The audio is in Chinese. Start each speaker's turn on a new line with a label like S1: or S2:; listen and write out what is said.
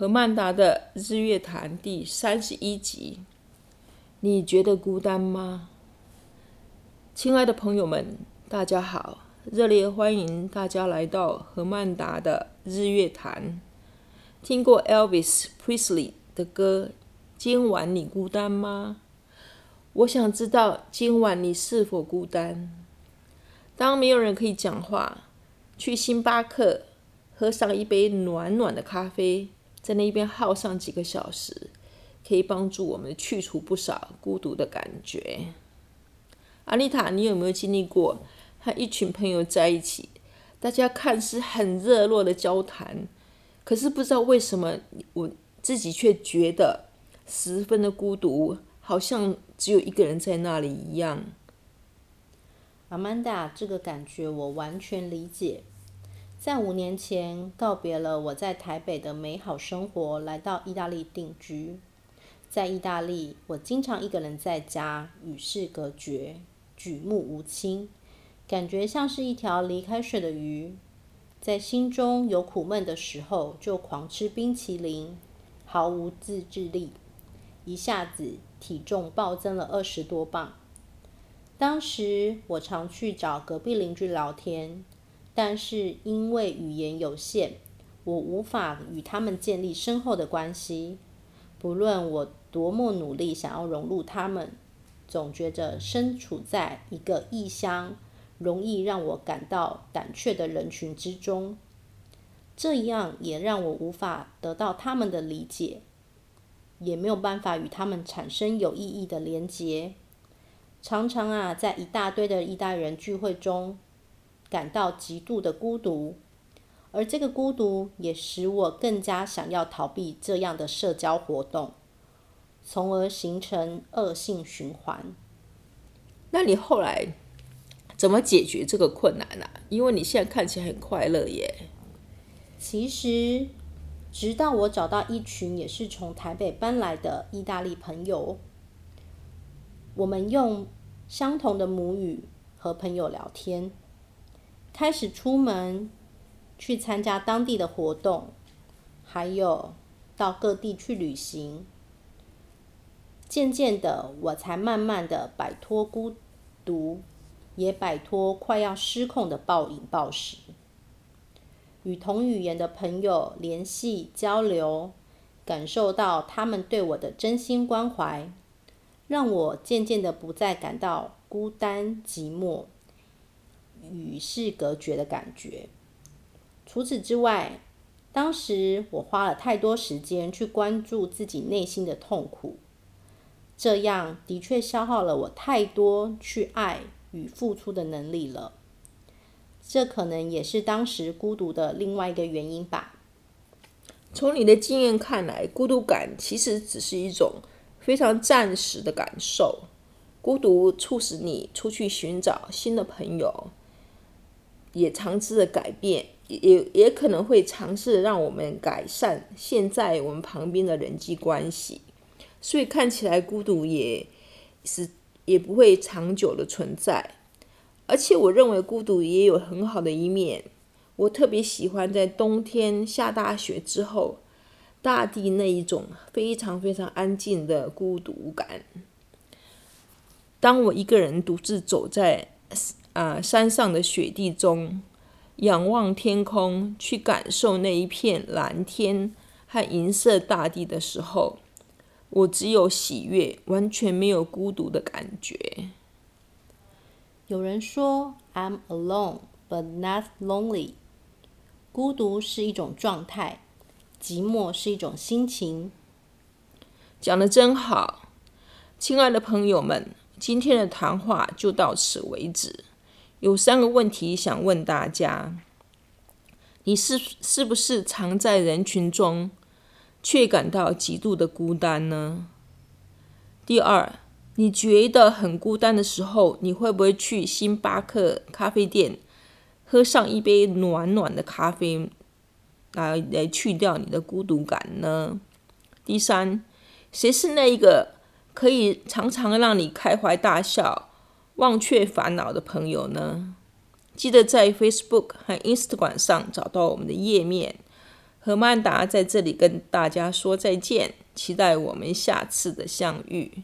S1: 何曼达的日月潭第三十一集，你觉得孤单吗？亲爱的朋友们，大家好，热烈欢迎大家来到何曼达的日月潭。听过 Elvis Presley 的歌《今晚你孤单吗》？我想知道今晚你是否孤单？当没有人可以讲话，去星巴克喝上一杯暖暖的咖啡。在那边耗上几个小时，可以帮助我们去除不少孤独的感觉。阿丽塔，你有没有经历过和一群朋友在一起，大家看似很热络的交谈，可是不知道为什么我自己却觉得十分的孤独，好像只有一个人在那里一样。
S2: 阿曼达，这个感觉我完全理解。在五年前告别了我在台北的美好生活，来到意大利定居。在意大利，我经常一个人在家，与世隔绝，举目无亲，感觉像是一条离开水的鱼。在心中有苦闷的时候，就狂吃冰淇淋，毫无自制力，一下子体重暴增了二十多磅。当时我常去找隔壁邻居聊天。但是因为语言有限，我无法与他们建立深厚的关系。不论我多么努力想要融入他们，总觉着身处在一个异乡，容易让我感到胆怯的人群之中。这样也让我无法得到他们的理解，也没有办法与他们产生有意义的连结。常常啊，在一大堆的意大利人聚会中，感到极度的孤独，而这个孤独也使我更加想要逃避这样的社交活动，从而形成恶性循环。
S1: 那你后来怎么解决这个困难呢？因为你现在看起来很快乐耶。
S2: 其实，直到我找到一群也是从台北搬来的意大利朋友，我们用相同的母语和朋友聊天。开始出门去参加当地的活动，还有到各地去旅行。渐渐的，我才慢慢的摆脱孤独，也摆脱快要失控的暴饮暴食。与同语言的朋友联系交流，感受到他们对我的真心关怀，让我渐渐的不再感到孤单寂寞。与世隔绝的感觉。除此之外，当时我花了太多时间去关注自己内心的痛苦，这样的确消耗了我太多去爱与付出的能力了。这可能也是当时孤独的另外一个原因吧。
S1: 从你的经验看来，孤独感其实只是一种非常暂时的感受。孤独促使你出去寻找新的朋友。也尝试着改变，也也可能会尝试让我们改善现在我们旁边的人际关系，所以看起来孤独也是也不会长久的存在。而且我认为孤独也有很好的一面，我特别喜欢在冬天下大雪之后，大地那一种非常非常安静的孤独感。当我一个人独自走在。啊，山上的雪地中，仰望天空，去感受那一片蓝天和银色大地的时候，我只有喜悦，完全没有孤独的感觉。
S2: 有人说，I'm alone, but not lonely。孤独是一种状态，寂寞是一种心情。
S1: 讲的真好，亲爱的朋友们，今天的谈话就到此为止。有三个问题想问大家：你是是不是常在人群中，却感到极度的孤单呢？第二，你觉得很孤单的时候，你会不会去星巴克咖啡店喝上一杯暖暖的咖啡，来来去掉你的孤独感呢？第三，谁是那一个可以常常让你开怀大笑，忘却烦恼的朋友呢？记得在 Facebook 和 Instagram 上找到我们的页面，何曼达在这里跟大家说再见，期待我们下次的相遇。